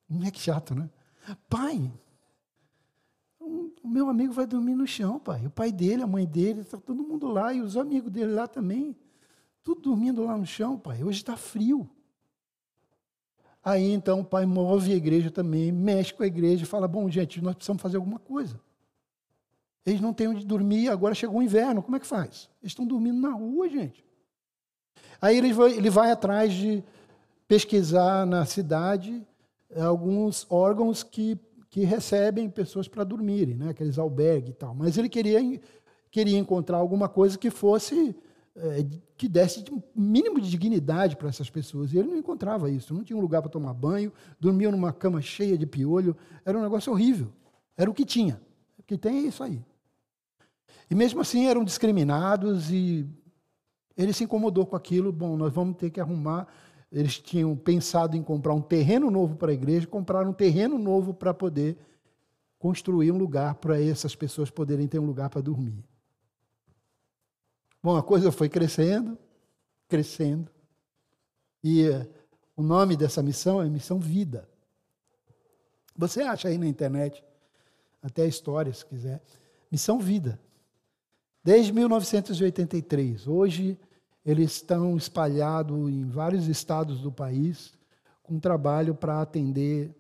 não é que chato, né? Pai, o meu amigo vai dormir no chão, pai. O pai dele, a mãe dele, está todo mundo lá e os amigos dele lá também. Tudo dormindo lá no chão, pai. Hoje está frio. Aí então o pai move a igreja também, mexe com a igreja e fala: bom, gente, nós precisamos fazer alguma coisa. Eles não têm onde dormir, agora chegou o inverno, como é que faz? Eles estão dormindo na rua, gente. Aí ele vai, ele vai atrás de pesquisar na cidade alguns órgãos que que recebem pessoas para dormirem, né? aqueles albergues e tal. Mas ele queria, queria encontrar alguma coisa que fosse, é, que desse um mínimo de dignidade para essas pessoas. E ele não encontrava isso. Não tinha um lugar para tomar banho, dormia numa cama cheia de piolho. Era um negócio horrível. Era o que tinha. O que tem é isso aí. E mesmo assim eram discriminados e ele se incomodou com aquilo. Bom, nós vamos ter que arrumar eles tinham pensado em comprar um terreno novo para a igreja, compraram um terreno novo para poder construir um lugar para essas pessoas poderem ter um lugar para dormir. Bom, a coisa foi crescendo, crescendo. E uh, o nome dessa missão é Missão Vida. Você acha aí na internet, até a história, se quiser. Missão Vida. Desde 1983. Hoje eles estão espalhados em vários estados do país com trabalho para atender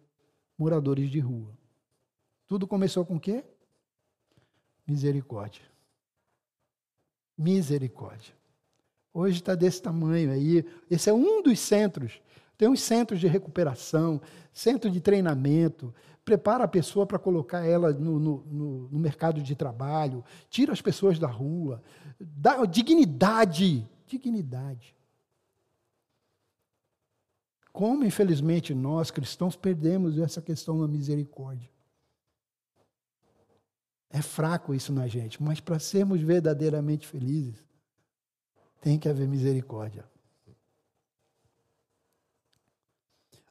moradores de rua. Tudo começou com o quê? Misericórdia. Misericórdia. Hoje está desse tamanho aí. Esse é um dos centros. Tem uns centros de recuperação, centro de treinamento, prepara a pessoa para colocar ela no, no, no, no mercado de trabalho, tira as pessoas da rua, dá dignidade dignidade. Como, infelizmente, nós cristãos perdemos essa questão da misericórdia. É fraco isso na gente, mas para sermos verdadeiramente felizes, tem que haver misericórdia.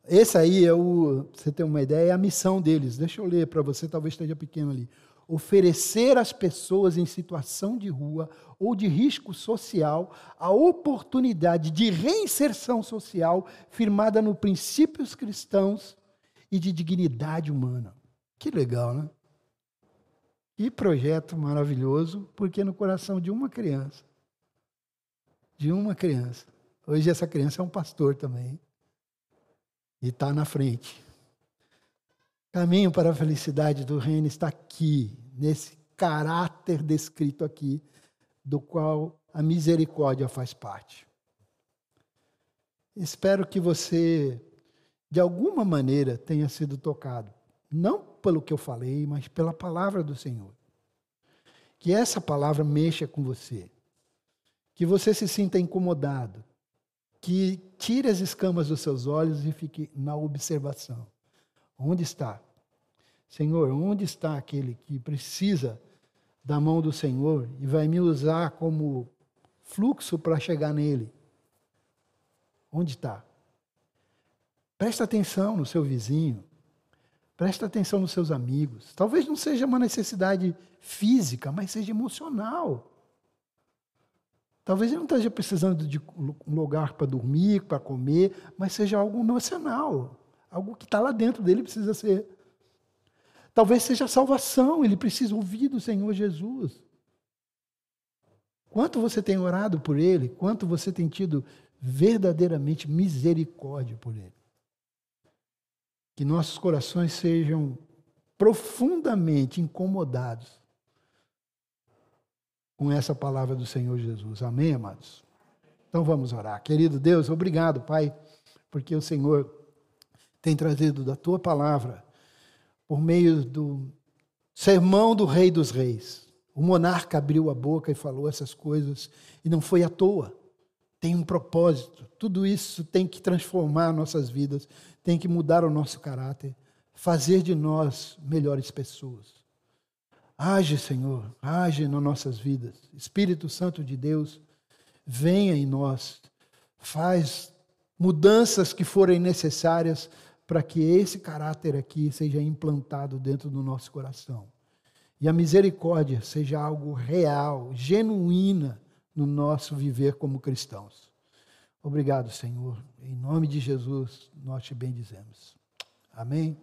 Esse aí é o, você tem uma ideia, é a missão deles. Deixa eu ler para você, talvez esteja pequeno ali oferecer às pessoas em situação de rua ou de risco social a oportunidade de reinserção social firmada nos princípios cristãos e de dignidade humana. Que legal, né? Que projeto maravilhoso, porque no coração de uma criança, de uma criança, hoje essa criança é um pastor também, e está na frente caminho para a felicidade do reino está aqui, nesse caráter descrito aqui, do qual a misericórdia faz parte. Espero que você, de alguma maneira, tenha sido tocado, não pelo que eu falei, mas pela palavra do Senhor. Que essa palavra mexa com você, que você se sinta incomodado, que tire as escamas dos seus olhos e fique na observação. Onde está Senhor, onde está aquele que precisa da mão do Senhor e vai me usar como fluxo para chegar nele? Onde está? Presta atenção no seu vizinho. Presta atenção nos seus amigos. Talvez não seja uma necessidade física, mas seja emocional. Talvez ele não esteja precisando de um lugar para dormir, para comer, mas seja algo emocional. Algo que está lá dentro dele precisa ser Talvez seja salvação, ele precisa ouvir do Senhor Jesus. Quanto você tem orado por ele, quanto você tem tido verdadeiramente misericórdia por ele. Que nossos corações sejam profundamente incomodados com essa palavra do Senhor Jesus. Amém, amados? Então vamos orar. Querido Deus, obrigado, Pai, porque o Senhor tem trazido da tua palavra por meio do sermão do Rei dos Reis. O monarca abriu a boca e falou essas coisas e não foi à toa. Tem um propósito. Tudo isso tem que transformar nossas vidas, tem que mudar o nosso caráter, fazer de nós melhores pessoas. Age, Senhor, age nas nossas vidas. Espírito Santo de Deus, venha em nós, faz mudanças que forem necessárias para que esse caráter aqui seja implantado dentro do nosso coração. E a misericórdia seja algo real, genuína no nosso viver como cristãos. Obrigado, Senhor. Em nome de Jesus, nós te bendizemos. Amém.